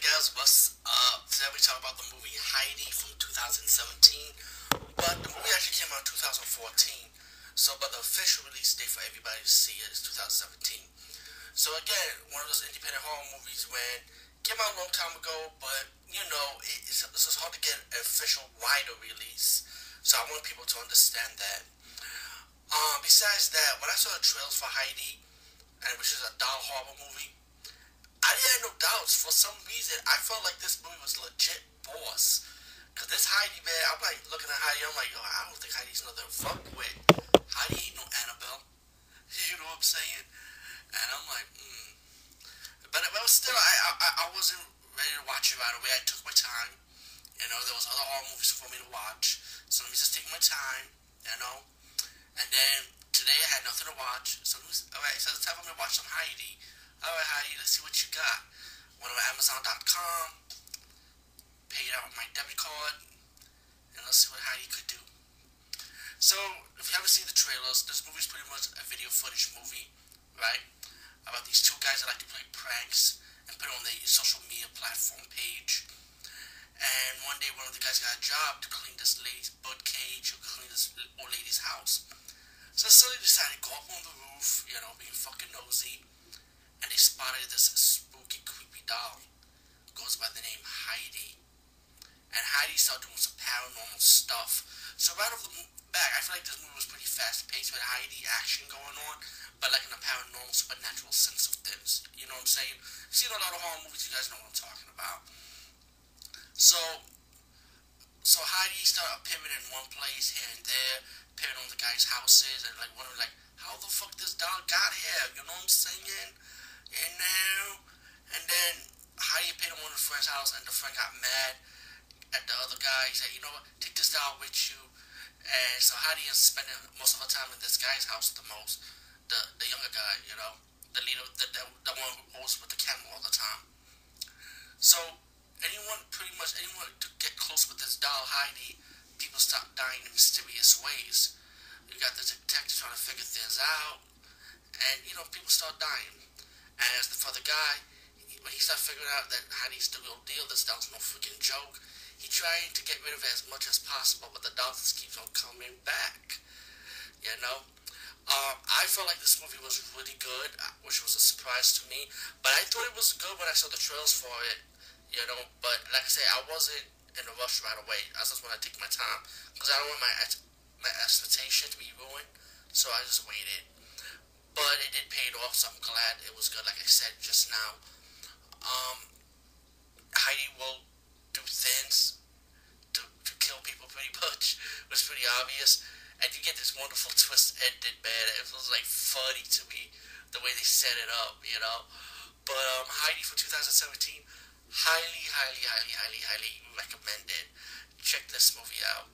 guys, what's up? Today we talk about the movie Heidi from 2017, but the movie actually came out in 2014. So, but the official release date for everybody to see it is 2017. So again, one of those independent horror movies when came out a long time ago, but you know it's, it's just hard to get an official wider release. So I want people to understand that. Um, besides that, when I saw the trailers for Heidi, and which is a doll horror movie, I didn't have no doubts. For some reason, I felt like this movie was legit boss. Cause this Heidi man, I'm like looking at Heidi, I'm like, yo, I don't think Heidi's nothing to fuck with. Heidi ain't no Annabelle. You know what I'm saying? And I'm like, hmm. But, but still, I, I I wasn't ready to watch it right away. I took my time. You know, there was other horror movies for me to watch, so let me just take my time. You know, and then today I had nothing to watch, so all right, so time for me watch some Heidi. All right, Heidi, let's see what you got. Went on Amazon.com, paid out my debit card, and let's see what Heidi could do. So, if you haven't seen the trailers, this movie is pretty much a video footage movie, right? About these two guys that like to play pranks and put it on the social media platform page. And one day, one of the guys got a job to clean this lady's bird cage or clean this old lady's house. So, they decided to go up on the roof, you know, being fucking nosy and they spotted this spooky, creepy doll. Goes by the name Heidi. And Heidi started doing some paranormal stuff. So right off the back, I feel like this movie was pretty fast paced with Heidi action going on, but like in a paranormal, supernatural sense of things. You know what I'm saying? You've seen a lot of horror movies, you guys know what I'm talking about. So, so Heidi started pivoting in one place here and there, pivoting on the guy's houses, and like wondering like, how the fuck this doll got here? You know what I'm saying? And now, and then Heidi paid him one of the friend's house, and the friend got mad at the other guy. He said, "You know what? Take this doll with you." And so Heidi is spending most of her time in this guy's house the most. The the younger guy, you know, the leader, the the, the one who was with the camel all the time. So anyone, pretty much anyone to get close with this doll Heidi, people start dying in mysterious ways. You got the detective trying to figure things out, and you know people start dying. And as for the guy, when he started figuring out that Heidi's the real deal, this doll's no freaking joke, he trying to get rid of it as much as possible, but the doll just keeps on coming back. You know? Um, I felt like this movie was really good, uh, which was a surprise to me. But I thought it was good when I saw the trailers for it, you know. But like I say, I wasn't in a rush right away. I just want to take my time because I don't want my my expectation to be ruined. So I just waited but it did pay off, so I'm glad it was good. Like I said just now, um, Heidi will do things to, to kill people pretty much. It was pretty obvious. And you get this wonderful twist ended, man. It was like funny to me the way they set it up, you know. But um, Heidi for 2017, highly, highly, highly, highly, highly recommended. Check this movie out.